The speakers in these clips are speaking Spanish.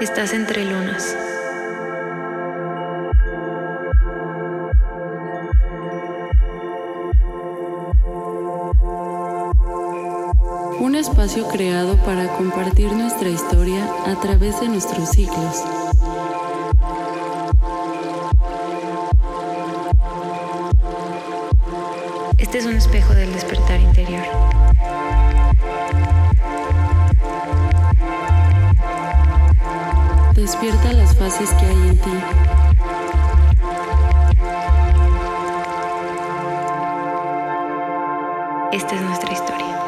Estás entre lunas. Un espacio creado para compartir nuestra historia a través de nuestros ciclos. Este es un espejo del despertar Despierta las fases que hay en ti. Esta es nuestra historia.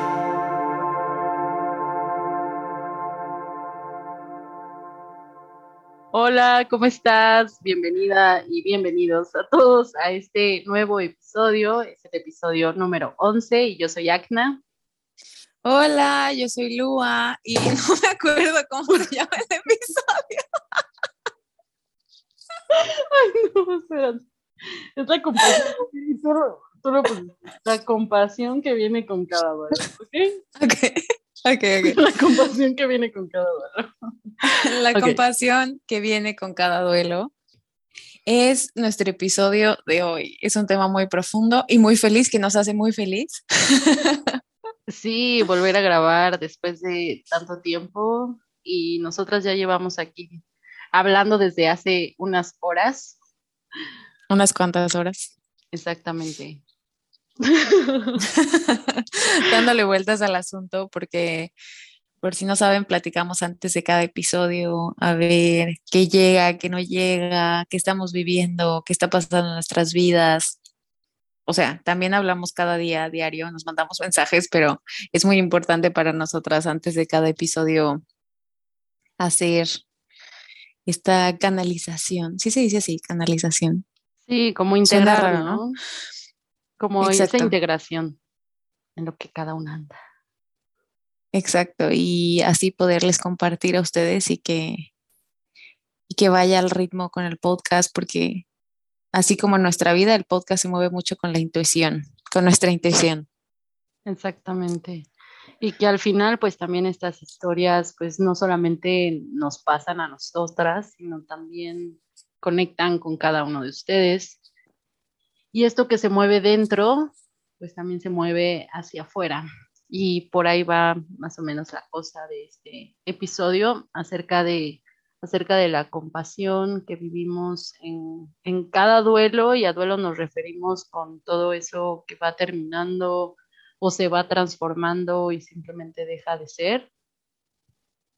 Hola, ¿cómo estás? Bienvenida y bienvenidos a todos a este nuevo episodio. Es el episodio número 11 y yo soy Acna. Hola, yo soy Lua y no me acuerdo cómo se llama el episodio. Ay, no, espérate. Es la compasión. Solo, solo pues, la compasión que viene con cada duelo, ¿ok? Ok, ok, ok. La compasión que viene con cada duelo. La compasión que viene con cada duelo es nuestro episodio de hoy. Es un tema muy profundo y muy feliz, que nos hace muy feliz. Sí, volver a grabar después de tanto tiempo y nosotras ya llevamos aquí hablando desde hace unas horas. Unas cuantas horas. Exactamente. Dándole vueltas al asunto porque, por si no saben, platicamos antes de cada episodio a ver qué llega, qué no llega, qué estamos viviendo, qué está pasando en nuestras vidas. O sea, también hablamos cada día a diario, nos mandamos mensajes, pero es muy importante para nosotras antes de cada episodio hacer esta canalización. Sí se dice así, canalización. Sí, como integrar, raro, ¿no? Como esa Exacto. integración en lo que cada una anda. Exacto, y así poderles compartir a ustedes y que, y que vaya al ritmo con el podcast, porque así como en nuestra vida, el podcast se mueve mucho con la intuición, con nuestra intuición. Exactamente. Y que al final, pues también estas historias, pues no solamente nos pasan a nosotras, sino también conectan con cada uno de ustedes. Y esto que se mueve dentro, pues también se mueve hacia afuera. Y por ahí va más o menos la cosa de este episodio acerca de, acerca de la compasión que vivimos en, en cada duelo y a duelo nos referimos con todo eso que va terminando o se va transformando y simplemente deja de ser.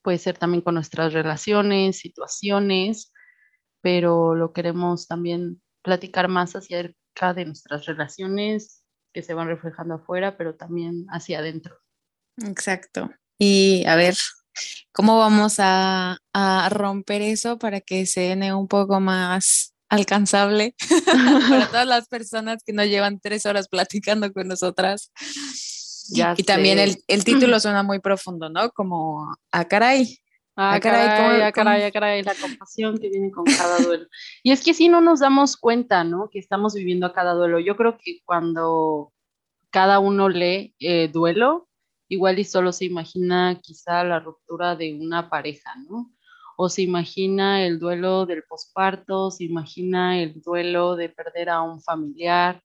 Puede ser también con nuestras relaciones, situaciones, pero lo queremos también platicar más acerca de nuestras relaciones que se van reflejando afuera, pero también hacia adentro. Exacto. Y a ver, ¿cómo vamos a, a romper eso para que se den un poco más alcanzable para todas las personas que nos llevan tres horas platicando con nosotras? Ya y también el, el título suena muy profundo, ¿no? Como, ah, caray, Ah, Ah, caray, caray, ¿cómo- ah, caray, cómo? ah, caray, la compasión que viene con cada duelo. Y es que si no nos damos cuenta, ¿no? Que estamos viviendo a cada duelo. Yo creo que cuando cada uno lee eh, duelo, igual y solo se imagina quizá la ruptura de una pareja, ¿no? O se imagina el duelo del posparto, se imagina el duelo de perder a un familiar.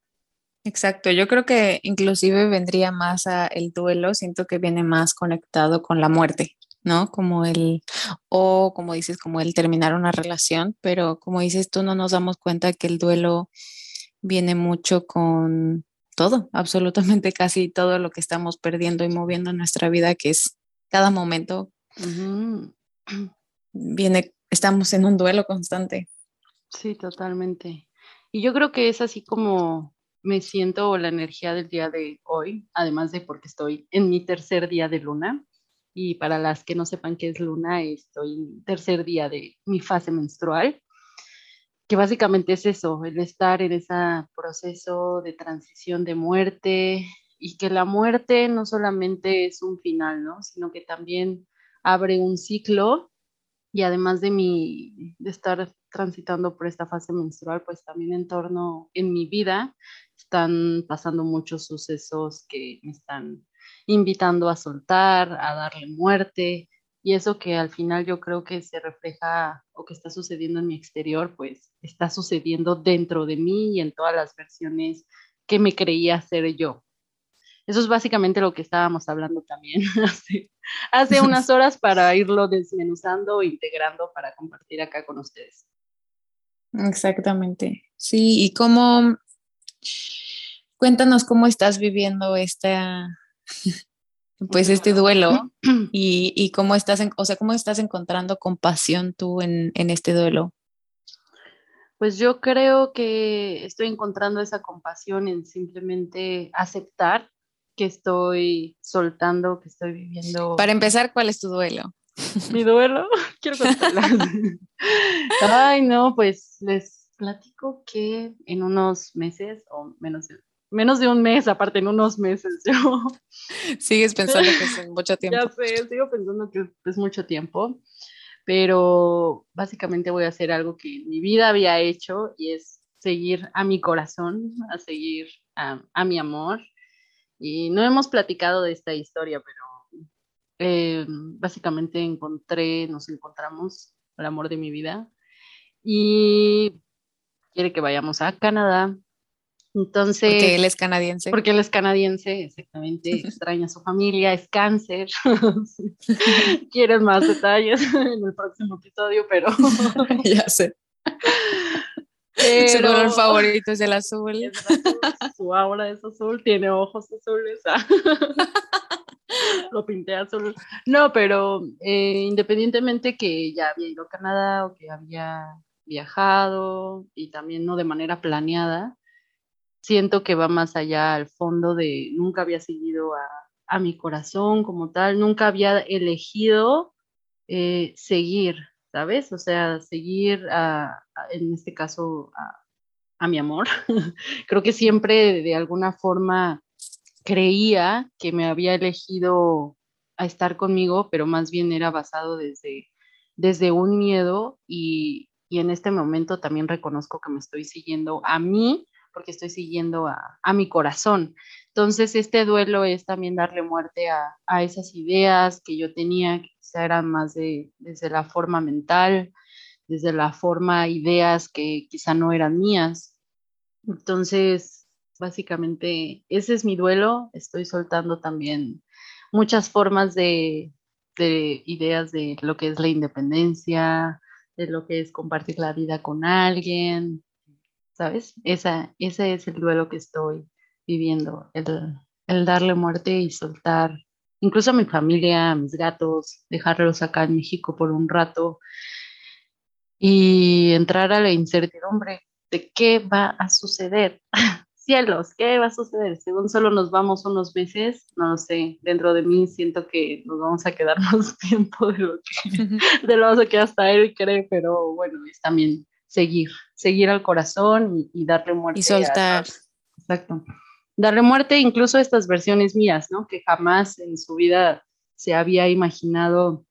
Exacto, yo creo que inclusive vendría más a el duelo, siento que viene más conectado con la muerte, ¿no? Como el, o como dices, como el terminar una relación, pero como dices tú, no nos damos cuenta que el duelo viene mucho con todo, absolutamente casi todo lo que estamos perdiendo y moviendo en nuestra vida, que es cada momento. viene, estamos en un duelo constante. Sí, totalmente. Y yo creo que es así como me siento la energía del día de hoy, además de porque estoy en mi tercer día de luna. Y para las que no sepan qué es luna, estoy en tercer día de mi fase menstrual, que básicamente es eso, el estar en ese proceso de transición de muerte y que la muerte no solamente es un final, ¿no? Sino que también abre un ciclo y además de mi de estar transitando por esta fase menstrual, pues también en torno en mi vida están pasando muchos sucesos que me están invitando a soltar, a darle muerte y eso que al final yo creo que se refleja o que está sucediendo en mi exterior, pues está sucediendo dentro de mí y en todas las versiones que me creía ser yo. Eso es básicamente lo que estábamos hablando también hace, hace unas horas para irlo desmenuzando, integrando para compartir acá con ustedes. Exactamente. Sí, y cómo, cuéntanos cómo estás viviendo esta, pues este duelo y, cómo estás, o sea, cómo estás encontrando compasión tú en, en este duelo. Pues yo creo que estoy encontrando esa compasión en simplemente aceptar que estoy soltando, que estoy viviendo. Para empezar, ¿cuál es tu duelo? Mi duelo, quiero contarlas. Ay, no, pues les platico que en unos meses o menos de menos de un mes, aparte en unos meses. Yo... Sigues pensando que es mucho tiempo. Ya sé, sigo pensando que es mucho tiempo, pero básicamente voy a hacer algo que en mi vida había hecho y es seguir a mi corazón, a seguir a, a mi amor. Y no hemos platicado de esta historia, pero eh, básicamente encontré, nos encontramos el amor de mi vida y quiere que vayamos a Canadá entonces. Porque él es canadiense. Porque él es canadiense, exactamente. Extraña a su familia, es cáncer. Quieres más detalles en el próximo episodio, pero. ya sé. Su color favorito es el azul. Su aura es azul, tiene ojos azules. Lo pinté azul. No, pero eh, independientemente que ya había ido a Canadá o que había viajado y también no de manera planeada, siento que va más allá al fondo de nunca había seguido a, mi corazón como tal, nunca había elegido eh, seguir, ¿sabes? O sea, seguir en este caso a, mi amor. Creo que siempre de alguna forma creía que me había elegido a estar conmigo, pero más bien era basado desde, desde un miedo y, y en este momento también reconozco que me estoy siguiendo a mí porque estoy siguiendo a, mi corazón. Entonces, este duelo es también darle muerte a, esas ideas que yo tenía, quizá eran más de, desde la forma mental, desde la forma ideas que quizá no eran mías. Entonces, básicamente, ese es mi duelo. Estoy soltando también muchas formas de, de ideas de lo que es la independencia, de lo que es compartir la vida con alguien, ¿sabes? Esa, ese es el duelo que estoy viviendo, el, darle muerte y soltar incluso a mi familia, a mis gatos, dejarlos acá en México por un rato y entrar a la incertidumbre de qué va a suceder. Cielos, ¿qué va a suceder? Según solo nos vamos unos meses, no lo sé, dentro de mí siento que nos vamos a quedar más tiempo de lo que, de lo que hasta él cree, pero bueno, es también seguir, seguir al corazón y, darle muerte. Y soltar. exacto. Darle muerte incluso a estas versiones mías, ¿no? Que jamás en su vida se había imaginado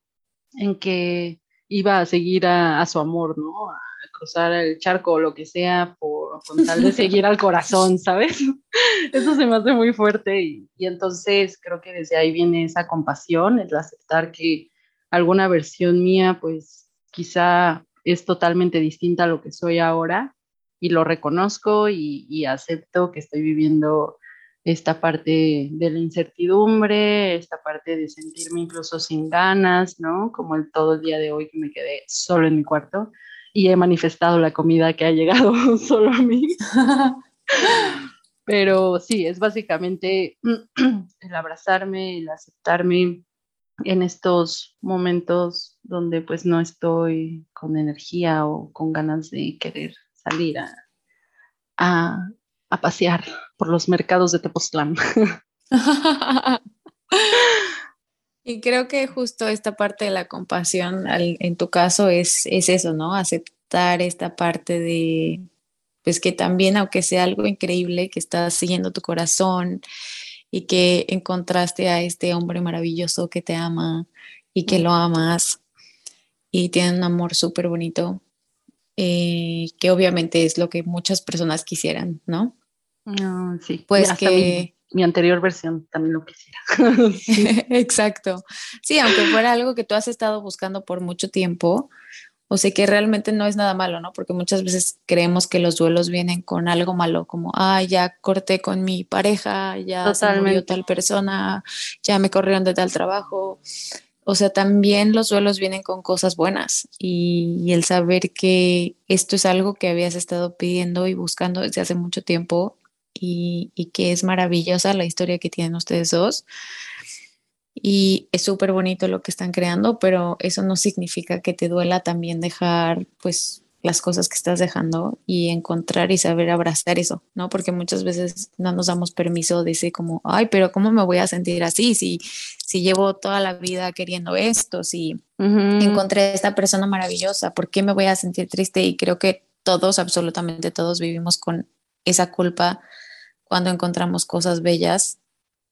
en que iba a seguir a, su amor, ¿no? A cruzar el charco o lo que sea por, con tal de seguir al corazón, ¿sabes? Eso se me hace muy fuerte y, y entonces creo que desde ahí viene esa compasión, el aceptar que alguna versión mía, pues quizá es totalmente distinta a lo que soy ahora y lo reconozco y, acepto que estoy viviendo esta parte de la incertidumbre, esta parte de sentirme incluso sin ganas, ¿no? Como el todo el día de hoy que me quedé solo en mi cuarto y he manifestado la comida que ha llegado solo a mí. Pero sí, es básicamente el abrazarme, el aceptarme, en estos momentos donde pues no estoy con energía o con ganas de querer salir a, pasear por los mercados de Tepoztlán. y creo que justo esta parte de la compasión en tu caso es, es eso, ¿no? Aceptar esta parte de, pues que también, aunque sea algo increíble, que estás siguiendo tu corazón, y que encontraste a este hombre maravilloso que te ama y que lo amas y tiene un amor súper bonito, eh, que obviamente es lo que muchas personas quisieran, ¿no? Ah, sí, pues que, mi anterior versión también lo quisiera. Exacto. Sí, aunque fuera algo que tú has estado buscando por mucho tiempo, o sea que realmente no es nada malo, ¿no? Porque muchas veces creemos que los duelos vienen con algo malo, como, ah, ya corté con mi pareja, ya se murió tal persona, ya me corrieron de tal trabajo. O sea, también los duelos vienen con cosas buenas y, y, el saber que esto es algo que habías estado pidiendo y buscando desde hace mucho tiempo y, y que es maravillosa la historia que tienen ustedes dos y es súper bonito lo que están creando, pero eso no significa que te duela también dejar pues las cosas que estás dejando y encontrar y saber abrazar eso, ¿no? Porque muchas veces no nos damos permiso de decir como, ay, pero ¿cómo me voy a sentir así si, si llevo toda la vida queriendo esto, si encontré a esta persona maravillosa, ¿por qué me voy a sentir triste? Y creo que todos, absolutamente todos vivimos con esa culpa cuando encontramos cosas bellas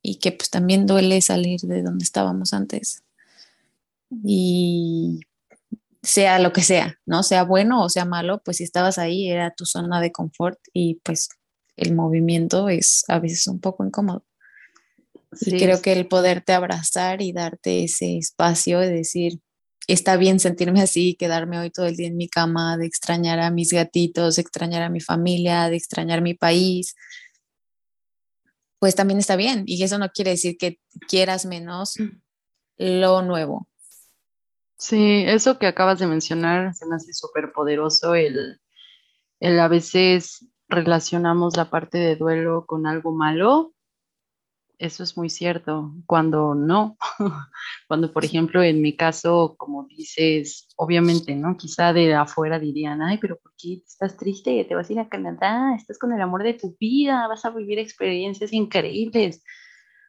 y que pues también duele salir de donde estábamos antes. Y sea lo que sea, ¿no? Sea bueno o sea malo, pues si estabas ahí era tu zona de confort y pues el movimiento es a veces un poco incómodo. y creo que el poderte abrazar y darte ese espacio de decir, está bien sentirme así, quedarme hoy todo el día en mi cama, de extrañar a mis gatitos, de extrañar a mi familia, de extrañar mi país, pues también está bien. Y eso no quiere decir que quieras menos mm. lo nuevo. Sí, eso que acabas de mencionar se me hace súper poderoso el, el a veces relacionamos la parte de duelo con algo malo eso es muy cierto. Cuando no, cuando por ejemplo en mi caso, como dices, obviamente, ¿no? Quizá de afuera dirían, ay, pero ¿por qué estás triste? Te vas a ir a Canadá, estás con el amor de tu vida, vas a vivir experiencias increíbles.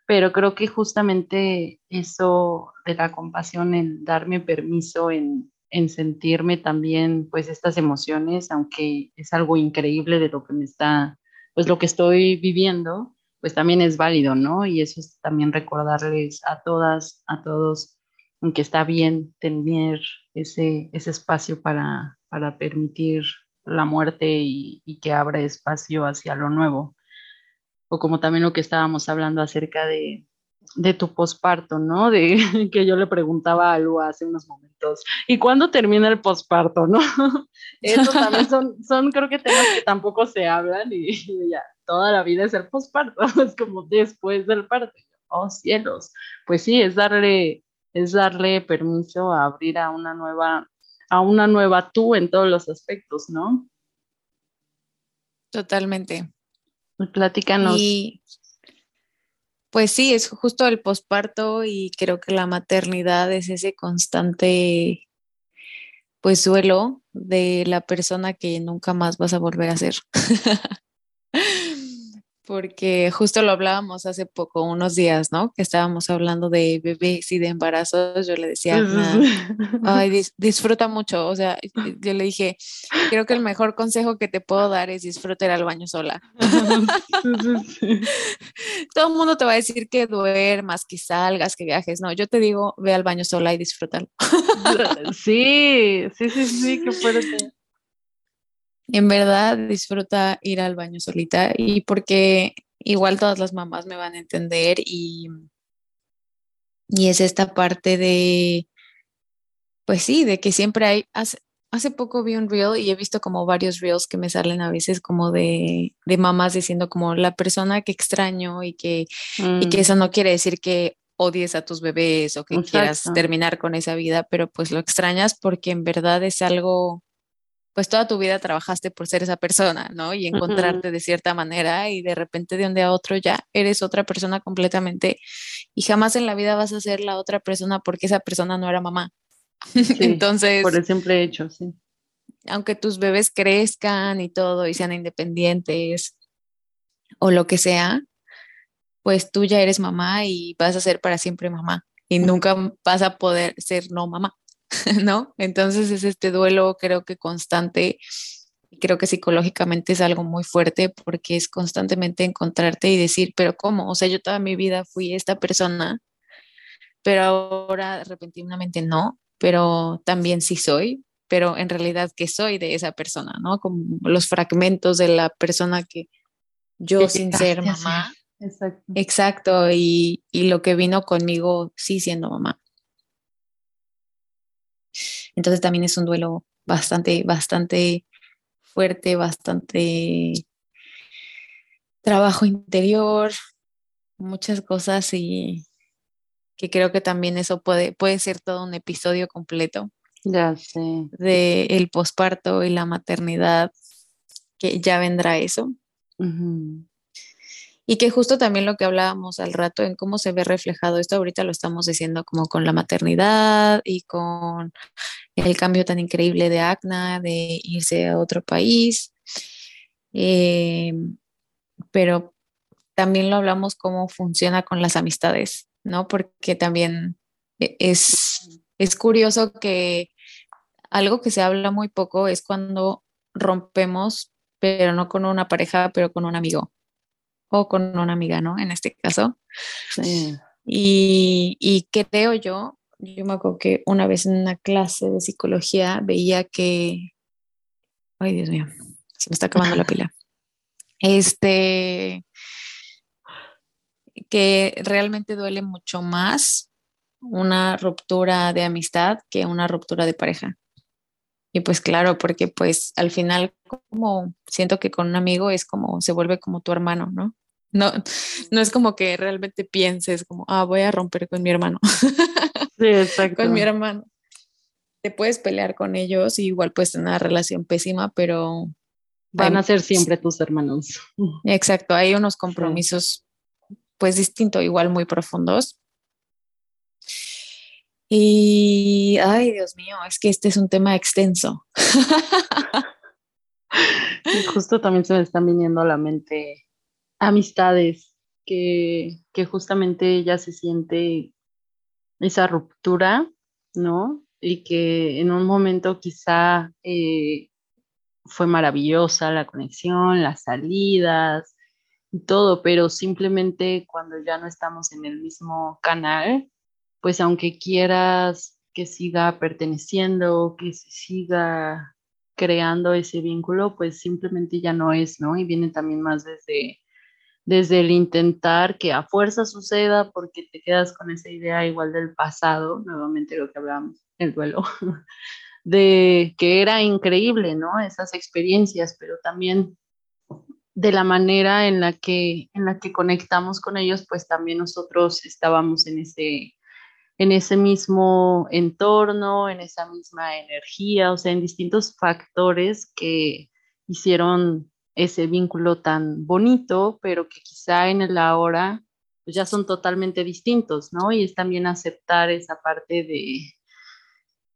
Pero creo que justamente eso de la compasión, en darme permiso, en, en sentirme también, pues, estas emociones, aunque es algo increíble de lo que me está, pues, lo que estoy viviendo, pues también es válido, ¿no? Y eso es también recordarles a todas, a todos, que está bien tener ese, ese espacio para, para permitir la muerte y, y, que abra espacio hacia lo nuevo. O como también lo que estábamos hablando acerca de, de tu posparto, ¿no? De que yo le preguntaba a Lu hace unos momentos, ¿y cuándo termina el posparto, no? Eso también son, son creo que temas que tampoco se hablan y, y ya, toda la vida es el posparto, es como después del parto. Oh cielos, pues sí, es darle, es darle permiso a abrir a una nueva, a una nueva tú en todos los aspectos, ¿no? Totalmente. Platícanos. Y pues sí, es justo el posparto y creo que la maternidad es ese constante pues duelo de la persona que nunca más vas a volver a ser. porque justo lo hablábamos hace poco, unos días, ¿no? Que estábamos hablando de bebés y de embarazos. Yo le decía, ay, disfruta mucho. O sea, yo le dije, creo que el mejor consejo que te puedo dar es disfrutar al baño sola. Todo el mundo te va a decir que duermas, que salgas, que viajes. No, yo te digo, ve al baño sola y disfrútalo. sí, sí, sí, sí, qué fuerte en verdad disfruta ir al baño solita y porque igual todas las mamás me van a entender y, y es esta parte de, pues sí, de que siempre hay, hace, hace poco vi un reel y he visto como varios reels que me salen a veces como de, de mamás diciendo como la persona que extraño y que, y que mm. eso no quiere decir que odies a tus bebés o que quieras terminar con esa vida, pero pues lo extrañas porque en verdad es algo pues toda tu vida trabajaste por ser esa persona, ¿no? Y encontrarte de cierta manera y de repente de un día a otro ya eres otra persona completamente y jamás en la vida vas a ser la otra persona porque esa persona no era mamá. Entonces... Por el simple hecho, sí. Aunque tus bebés crezcan y todo y sean independientes o lo que sea, pues tú ya eres mamá y vas a ser para siempre mamá y nunca vas a poder ser no mamá. ¿no? Entonces es este duelo creo que constante y creo que psicológicamente es algo muy fuerte porque es constantemente encontrarte y decir, pero ¿cómo? O sea, yo toda mi vida fui esta persona, pero ahora repentinamente no, pero también sí soy, pero en realidad que soy de esa persona, ¿no? Como los fragmentos de la persona que yo sin ser mamá exacto. Exacto, y, y lo que vino conmigo sí siendo mamá. Entonces también es un duelo bastante, bastante fuerte, bastante trabajo interior, muchas cosas y que creo que también eso puede, puede ser todo un episodio completo. Ya sé. De el posparto y la maternidad, que ya vendrá eso. Y que justo también lo que hablábamos al rato en cómo se ve reflejado esto, ahorita lo estamos diciendo como con la maternidad y con el cambio tan increíble de ACNA, de irse a otro país. Eh, pero también lo hablamos cómo funciona con las amistades, ¿no? Porque también e, es, es curioso que algo que se habla muy poco es cuando rompemos, pero no con una pareja, pero con un amigo o con una amiga, ¿no? En este caso. Sí. Y, y creo yo, yo me acuerdo que una vez en una clase de psicología veía que, ay Dios mío, se me está acabando la pila. Este, que realmente duele mucho más una ruptura de amistad que una ruptura de pareja. Y pues claro, porque pues al final como siento que con un amigo es como se vuelve como tu hermano, ¿no? No, no es como que realmente pienses como, ah, voy a romper con mi hermano. Sí, exacto. con mi hermano. Te puedes pelear con ellos y igual puedes tener una relación pésima, pero... Van a ser siempre tus hermanos. Exacto, hay unos compromisos pues distinto, igual muy profundos. Y, ay, Dios mío, es que este es un tema extenso. justo también se me están viniendo a la mente amistades que, que justamente ya se siente esa ruptura, ¿no? Y que en un momento quizá eh, fue maravillosa la conexión, las salidas, y todo, pero simplemente cuando ya no estamos en el mismo canal, pues aunque quieras que siga perteneciendo, que se siga creando ese vínculo, pues simplemente ya no es, ¿no? Y viene también más desde, desde el intentar que a fuerza suceda porque te quedas con esa idea igual del pasado, nuevamente lo que hablábamos, el duelo, de que era increíble, ¿no? Esas experiencias, pero también de la manera en la que en la que conectamos con ellos, pues también nosotros estábamos en ese en ese mismo entorno, en esa misma energía, o sea, en distintos factores que hicieron ese vínculo tan bonito, pero que quizá en el ahora pues ya son totalmente distintos, ¿no? Y es también aceptar esa parte de,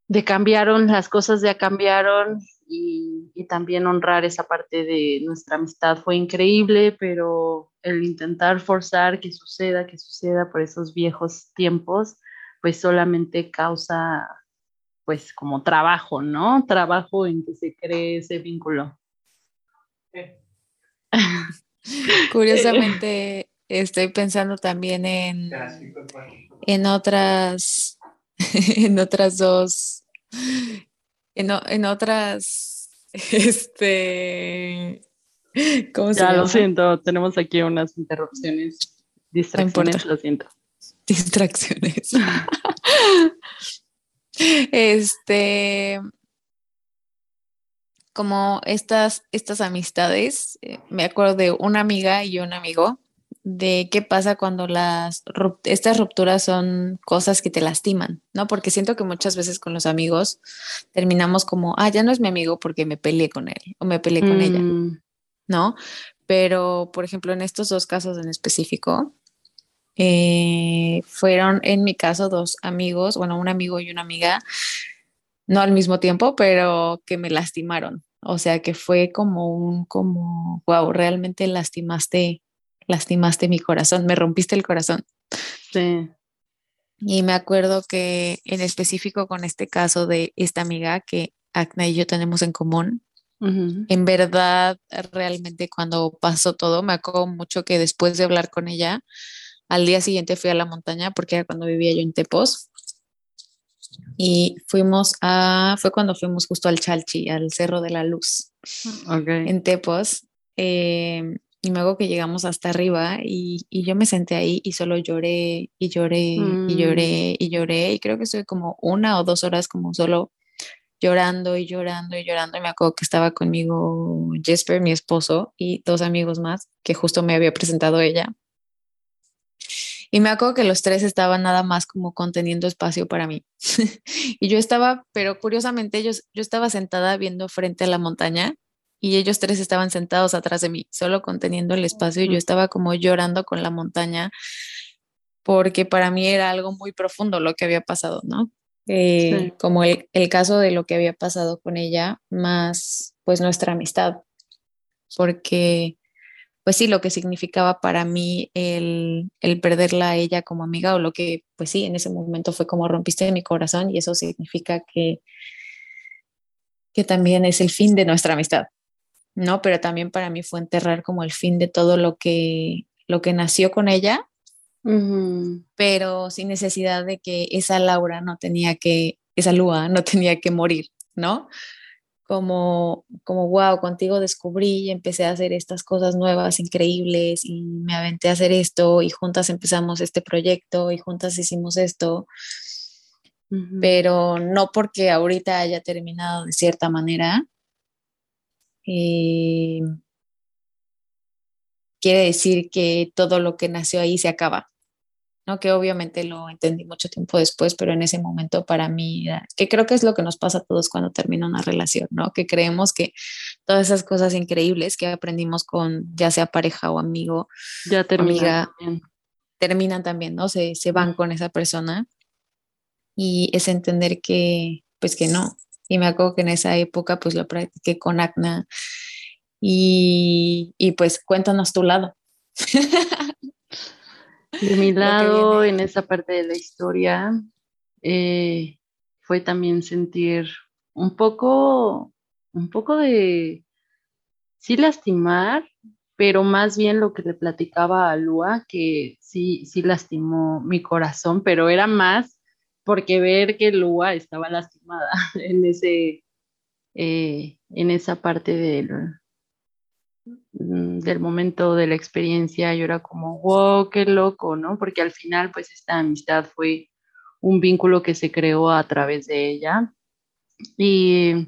de cambiaron, las cosas ya cambiaron y, también honrar esa parte de nuestra amistad fue increíble, pero el intentar forzar que suceda, que suceda por esos viejos tiempos, pues solamente causa pues como trabajo, ¿no? Trabajo en que se cree ese vínculo. Curiosamente, estoy pensando también en, en otras, en otras dos en, otras, este, ¿cómo se ya, lo siento, tenemos aquí unas interrupciones, distracciones, lo siento. Distracciones. este, como estas, estas amistades, eh, me acuerdo de una amiga y un amigo de qué pasa cuando las estas rupturas son cosas que te lastiman, ¿no? Porque siento que muchas veces con los amigos terminamos como, ah, ya no es mi amigo porque me peleé con él o me peleé con ella, mm. ¿no? Pero, por ejemplo, en estos dos casos en específico, eh, fueron en mi caso dos amigos, bueno, un amigo y una amiga, no al mismo tiempo, pero que me lastimaron. O sea, que fue como un, como, wow, realmente lastimaste lastimaste mi corazón, me rompiste el corazón. Sí. Y me acuerdo que en específico con este caso de esta amiga que Acna y yo tenemos en común, en verdad, realmente cuando pasó todo, me acuerdo mucho que después de hablar con ella, al día siguiente fui a la montaña porque era cuando vivía yo en Tepos. Y fuimos a, fue cuando fuimos justo al Chalchi, al Cerro de la Luz, okay. en Tepos. Eh, y hago que llegamos hasta arriba y, y, yo me senté ahí y solo lloré y lloré y Mm. lloré y lloré y creo que estuve como una o dos horas como solo llorando y llorando y llorando y me acuerdo que estaba conmigo Jesper, mi esposo, y dos amigos más que justo me había presentado ella. Y me acuerdo que los tres estaban nada más como conteniendo espacio para mí. y yo estaba, pero curiosamente ellos, yo estaba sentada viendo frente a la montaña y ellos tres estaban sentados atrás de mí, solo conteniendo el espacio y yo estaba como llorando con la montaña porque para mí era algo muy profundo lo que había pasado, ¿no? Eh, Sí. Como el, el caso de lo que había pasado con ella, más pues nuestra amistad, porque pues sí, lo que significaba para mí el, el perderla a ella como amiga o lo que pues sí, en ese momento fue como rompiste mi corazón y eso significa que, que también es el fin de nuestra amistad, ¿no? Pero también para mí fue enterrar como el fin de todo lo que, lo que nació con ella, pero sin necesidad de que esa Laura no tenía que, esa Lua no tenía que morir, ¿no? Como, como, wow, contigo descubrí y empecé a hacer estas cosas nuevas, increíbles, y me aventé a hacer esto, y juntas empezamos este proyecto, y juntas hicimos esto, pero no porque ahorita haya terminado de cierta manera, eh, quiere decir que todo lo que nació ahí se acaba. ¿No? Que obviamente lo entendí mucho tiempo después, pero en ese momento para mí, que creo que es lo que nos pasa a todos cuando termina una relación, ¿no? Que creemos que todas esas cosas increíbles que aprendimos con ya sea pareja o amigo, Ya terminé. amiga, terminan también, ¿no? Se, se van con esa persona y es entender que, pues que no. Y me acuerdo que en esa época pues lo practiqué con Acna y, y pues cuéntanos tu lado. De mi lado, en esa parte de la historia, eh, fue también sentir un poco, un poco de, sí lastimar, pero más bien lo que le platicaba a Lua, que sí, sí lastimó mi corazón, pero era más porque ver que Lua estaba lastimada en ese, eh, en esa parte del, del momento de la experiencia, yo era como, wow, qué loco, ¿no? Porque al final, pues esta amistad fue un vínculo que se creó a través de ella y,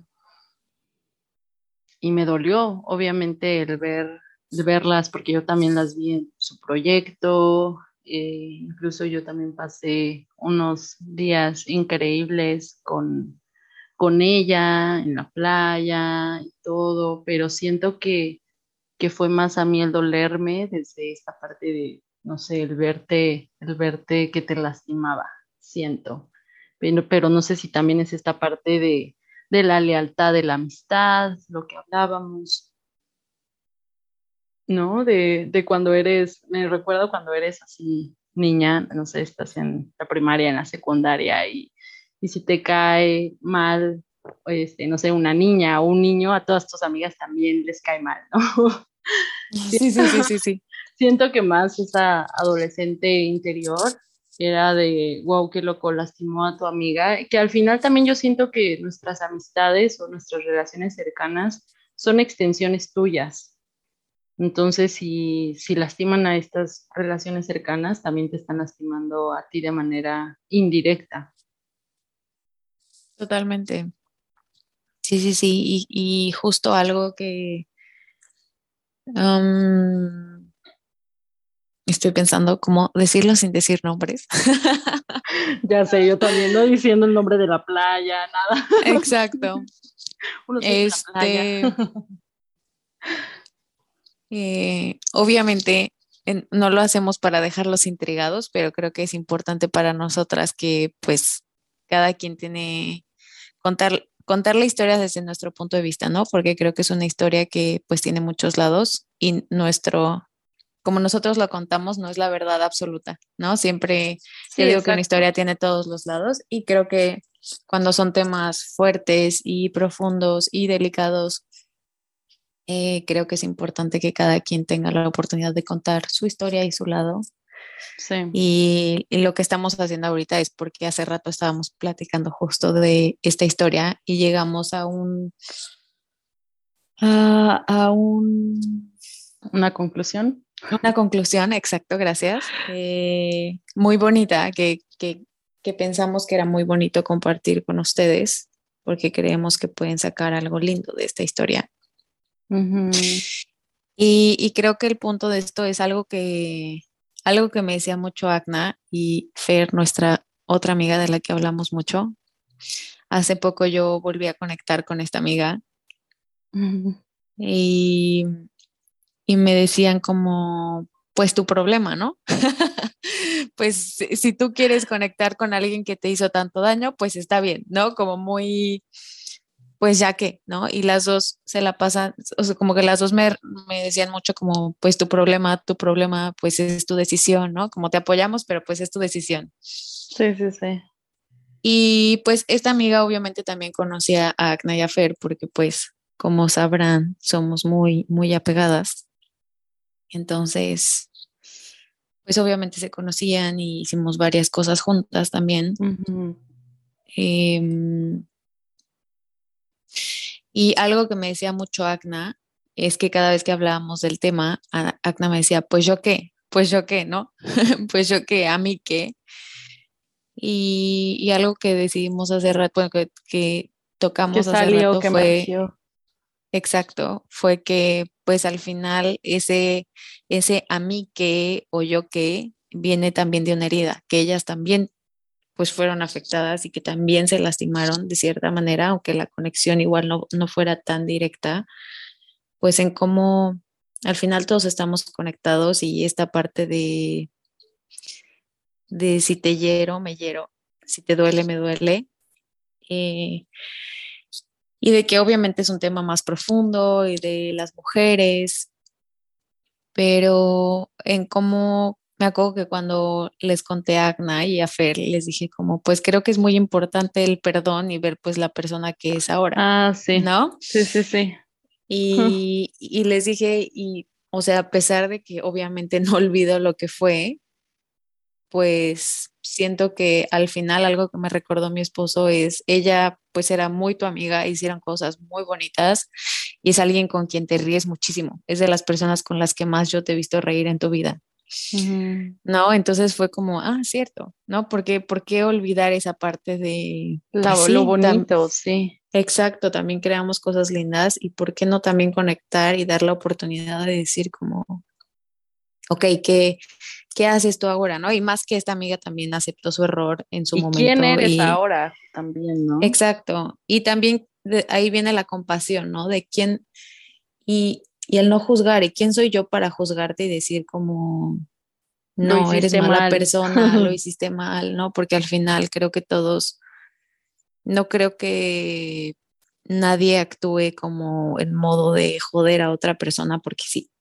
y me dolió, obviamente, el ver, verlas, porque yo también las vi en su proyecto, eh, incluso yo también pasé unos días increíbles con, con ella en la playa y todo, pero siento que que fue más a mí el dolerme desde esta parte de, no sé, el verte, el verte que te lastimaba, siento. Pero, pero no sé si también es esta parte de, de la lealtad, de la amistad, lo que hablábamos, ¿no? De, de cuando eres, me recuerdo cuando eres así niña, no sé, estás en la primaria, en la secundaria y, y si te cae mal este, no sé, una niña o un niño, a todas tus amigas también les cae mal, ¿no? Sí, sí, sí, sí, sí. Siento que más esa adolescente interior era de, wow, qué loco, lastimó a tu amiga, que al final también yo siento que nuestras amistades o nuestras relaciones cercanas son extensiones tuyas. Entonces, si, si lastiman a estas relaciones cercanas, también te están lastimando a ti de manera indirecta. Totalmente. Sí, sí, sí. Y, y justo algo que um, estoy pensando como decirlo sin decir nombres. Ya sé, yo también no diciendo el nombre de la playa, nada. Exacto. Uno sí es la playa. Este, eh, obviamente en- no lo hacemos para dejarlos intrigados, pero creo que es importante para nosotras que pues cada quien tiene contar contar la historia desde nuestro punto de vista, ¿no? Porque creo que es una historia que pues tiene muchos lados y nuestro como nosotros lo contamos no es la verdad absoluta, ¿no? Siempre Sí, yo digo que una historia tiene todos los lados y creo que cuando son temas fuertes y profundos y delicados, eh, creo que es importante que cada quien tenga la oportunidad de contar su historia y su lado. Sí. Y, y lo que estamos haciendo ahorita es porque hace rato estábamos platicando justo de esta historia y llegamos a un, a, a un, Una conclusión. Una conclusión, exacto, gracias. Eh, muy bonita, que, que, que pensamos que era muy bonito compartir con ustedes, porque creemos que pueden sacar algo lindo de esta historia. y, y, creo que el punto de esto es algo que, algo que me decía mucho Agna y Fer, nuestra otra amiga de la que hablamos mucho. Hace poco yo volví a conectar con esta amiga y y me decían como, pues tu problema, ¿no? pues si tú quieres conectar con alguien que te hizo tanto daño, pues está bien, ¿no? Como muy, pues ya que, ¿no? Y las dos se la pasan, o sea, como que las dos me, me, decían mucho como, pues tu problema, tu problema, pues es tu decisión, ¿no? Como te apoyamos, pero pues es tu decisión. Sí, sí, sí. Y pues esta amiga obviamente también conocía a Agna y a Fer porque pues como sabrán, somos muy, muy apegadas. Entonces, pues obviamente se conocían y hicimos varias cosas juntas también. eh, y algo que me decía mucho Agna es que cada vez que hablábamos del tema, Agna me decía, pues yo qué, pues yo qué, ¿no? pues yo qué, a mí qué. Y, y algo que decidimos hacer rato, que, que tocamos que hace rato que fue, exacto, fue que pues al final ese, ese a mí que o yo que viene también de una herida, que ellas también pues fueron afectadas y que también se lastimaron de cierta manera, aunque la conexión igual no, no fuera tan directa, pues en cómo al final todos estamos conectados y esta parte de, de si te hiero, me hiero, si te duele, me duele. Eh, y de que obviamente es un tema más profundo y de las mujeres, pero en cómo me acuerdo que cuando les conté a Agna y a Fer, les dije como, pues creo que es muy importante el perdón y ver pues la persona que es ahora. Ah, sí. ¿No? Sí, sí, sí. Y, y les dije, y, o sea, a pesar de que obviamente no olvido lo que fue, pues siento que al final algo que me recordó mi esposo es, ella pues era muy tu amiga, hicieron cosas muy bonitas y es alguien con quien te ríes muchísimo, es de las personas con las que más yo te he visto reír en tu vida. Uh -huh. ¿No? Entonces fue como, ah, cierto, ¿no? Porque, ¿por qué olvidar esa parte de La, pues, sí, lo bonito, sí. Exacto, también creamos cosas lindas y por qué no también conectar y dar la oportunidad de decir como, ok, ¿qué, ¿qué haces tú ahora? ¿no? Y más que esta amiga también aceptó su error en su ¿Y momento. ¿Quién eres y, ahora también, no? Exacto. Y también de, ahí viene la compasión, ¿no? De quién, y, y el no juzgar, ¿y quién soy yo para juzgarte y decir como, no, eres mala mal. persona, lo hiciste mal, ¿no? Porque al final creo que todos, no creo que nadie actúe como en modo de joder a otra persona porque sí.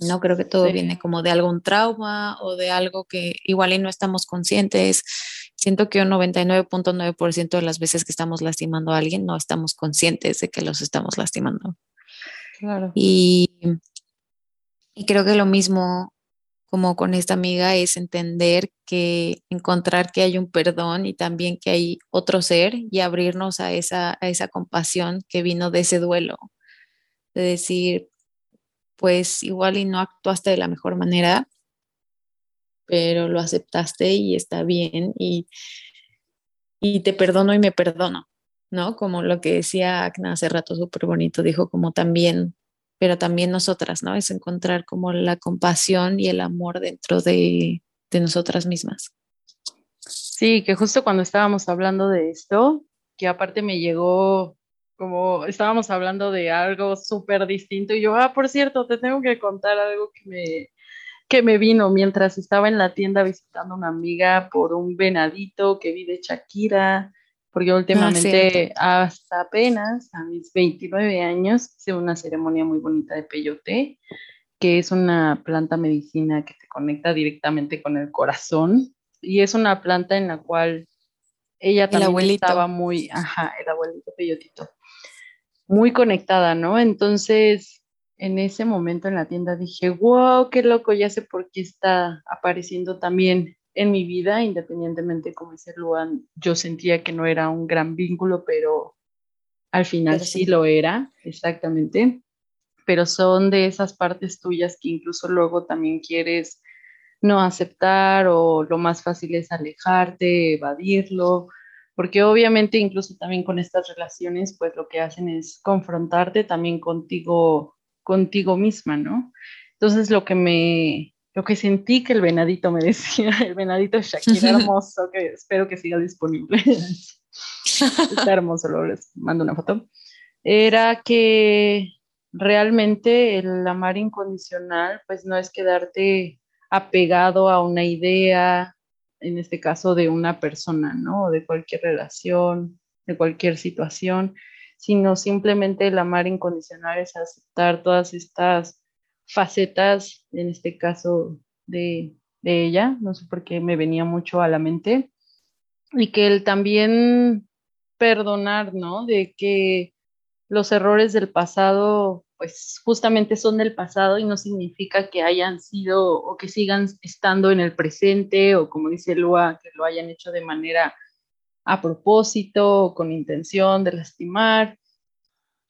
No creo que todo sí. viene como de algún trauma o de algo que igual y no estamos conscientes. Siento que un 99.9% de las veces que estamos lastimando a alguien no estamos conscientes de que los estamos lastimando. Claro. Y, y creo que lo mismo como con esta amiga es entender que encontrar que hay un perdón y también que hay otro ser y abrirnos a esa, a esa compasión que vino de ese duelo. De decir, pues igual y no actuaste de la mejor manera, pero lo aceptaste y está bien y, y te perdono y me perdono, ¿no? Como lo que decía Acna hace rato, súper bonito, dijo como también, pero también nosotras, ¿no? Es encontrar como la compasión y el amor dentro de, de nosotras mismas. Sí, que justo cuando estábamos hablando de esto, que aparte me llegó como estábamos hablando de algo súper distinto y yo, ah, por cierto, te tengo que contar algo que me, que me vino mientras estaba en la tienda visitando a una amiga por un venadito que vi de Shakira, porque últimamente ah, hasta apenas a mis 29 años hice una ceremonia muy bonita de peyote, que es una planta medicina que te conecta directamente con el corazón y es una planta en la cual ella también estaba muy, ajá, el abuelito peyotito muy conectada, ¿no? Entonces, en ese momento en la tienda dije, wow, qué loco, ya sé por qué está apareciendo también en mi vida, independientemente como ese lugar, yo sentía que no era un gran vínculo, pero al final pero sí. sí lo era, exactamente. pero son de esas partes tuyas que incluso luego también quieres no aceptar o lo más fácil es alejarte, evadirlo, porque obviamente incluso también con estas relaciones, pues lo que hacen es confrontarte también contigo, contigo misma, ¿no? Entonces lo que me, lo que sentí que el venadito me decía, el venadito Shakira hermoso, que espero que siga disponible. Está hermoso, luego les mando una foto. Era que realmente el amar incondicional, pues no es quedarte apegado a una idea, en este caso de una persona, ¿no? de cualquier relación, de cualquier situación, sino simplemente el amar incondicional es aceptar todas estas facetas, en este caso de, de ella, no sé por qué me venía mucho a la mente, y que el también perdonar, ¿no? De que los errores del pasado, pues justamente son del pasado y no significa que hayan sido o que sigan estando en el presente o como dice Lua, que lo hayan hecho de manera a propósito o con intención de lastimar,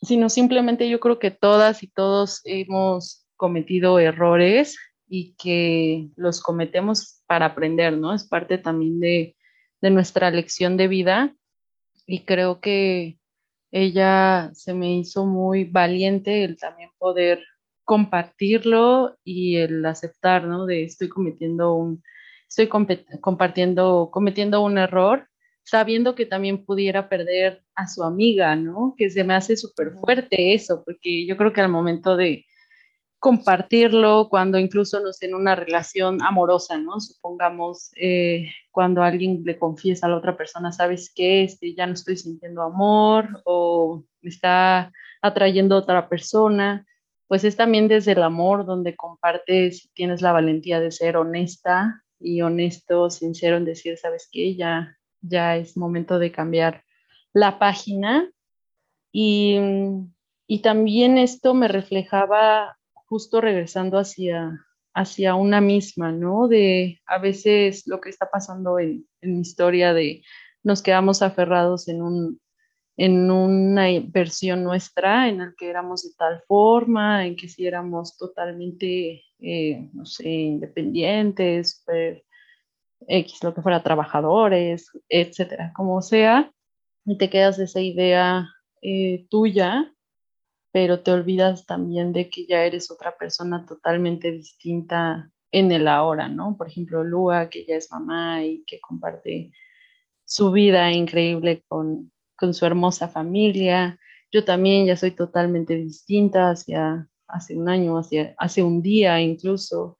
sino simplemente yo creo que todas y todos hemos cometido errores y que los cometemos para aprender, ¿no? Es parte también de, de nuestra lección de vida y creo que ella se me hizo muy valiente el también poder compartirlo y el aceptar, ¿no? De estoy cometiendo un, estoy compartiendo, cometiendo un error, sabiendo que también pudiera perder a su amiga, ¿no? Que se me hace súper fuerte eso, porque yo creo que al momento de, compartirlo cuando incluso no en una relación amorosa, ¿no? Supongamos eh, cuando alguien le confiesa a la otra persona, ¿sabes qué? Este, ya no estoy sintiendo amor o me está atrayendo a otra persona, pues es también desde el amor donde compartes, tienes la valentía de ser honesta y honesto, sincero en decir, ¿sabes qué? Ya, ya es momento de cambiar la página. Y, y también esto me reflejaba justo regresando hacia, hacia una misma, ¿no? De a veces lo que está pasando en, en mi historia de nos quedamos aferrados en un en una versión nuestra en la que éramos de tal forma, en que si éramos totalmente, eh, no sé, independientes, X, lo que fuera, trabajadores, etcétera, como sea, y te quedas esa idea eh, tuya pero te olvidas también de que ya eres otra persona totalmente distinta en el ahora, ¿no? Por ejemplo, Lua, que ya es mamá y que comparte su vida increíble con, con su hermosa familia. Yo también ya soy totalmente distinta hacia hace un año, hacia, hace un día incluso,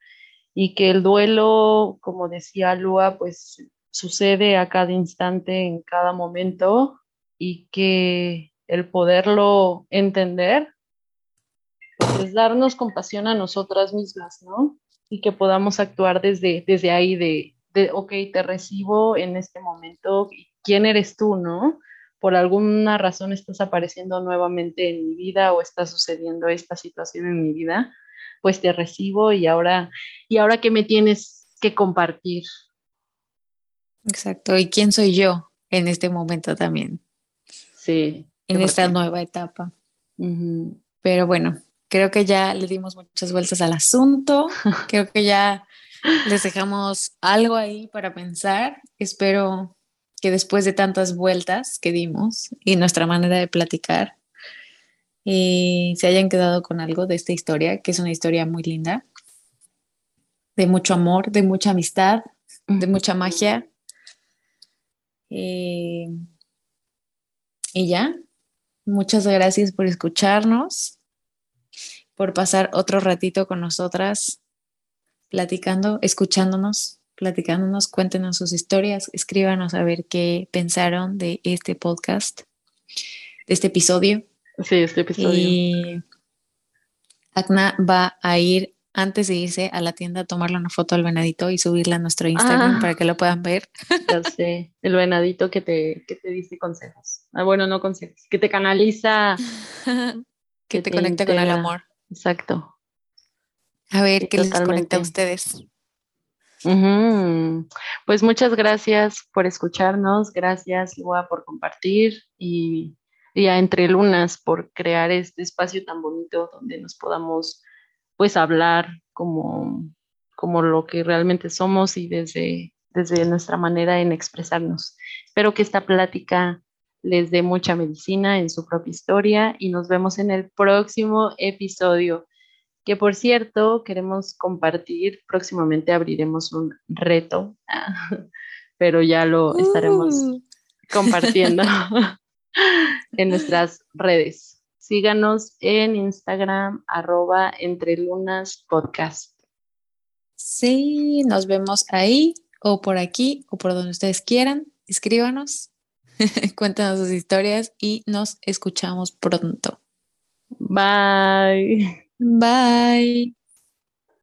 y que el duelo, como decía Lua, pues sucede a cada instante, en cada momento, y que el poderlo entender, es darnos compasión a nosotras mismas, ¿no? Y que podamos actuar desde, desde ahí de, de, ok, te recibo en este momento, ¿quién eres tú, no? Por alguna razón estás apareciendo nuevamente en mi vida o está sucediendo esta situación en mi vida, pues te recibo y ahora, y ahora que me tienes que compartir. Exacto, ¿y quién soy yo en este momento también? Sí en esta nueva etapa. Pero bueno, creo que ya le dimos muchas vueltas al asunto. creo que ya les dejamos algo ahí para pensar. Espero que después de tantas vueltas que dimos y nuestra manera de platicar, y se hayan quedado con algo de esta historia, que es una historia muy linda, de mucho amor, de mucha amistad, de mucha magia. y ya, Muchas gracias por escucharnos, por pasar otro ratito con nosotras, platicando, escuchándonos, platicándonos, cuéntenos sus historias, escríbanos a ver qué pensaron de este podcast, de este episodio. Sí, este episodio. Y Agna va a ir antes de irse a la tienda a tomarle una foto al venadito y subirla a nuestro Instagram ah. para que lo puedan ver. Ya sé, el venadito que te, que te dice consejos. Ah, bueno, no consejos, que te canaliza. que, te, conecta con el amor. Exacto. A ver, ¿qué les conecta a ustedes? Pues muchas gracias por escucharnos, gracias Lua por compartir y y a Entre Lunas por crear este espacio tan bonito donde nos podamos pues hablar como, como lo que realmente somos y desde, desde nuestra manera en expresarnos. Espero que esta plática les dé mucha medicina en su propia historia y nos vemos en el próximo episodio que por cierto queremos compartir, próximamente abriremos un reto, pero ya lo estaremos uh. compartiendo en nuestras redes. Síganos en Instagram, arroba entre lunas podcast. Sí, nos vemos ahí o por aquí o por donde ustedes quieran. Escríbanos, cuéntanos sus historias y nos escuchamos pronto. Bye. Bye.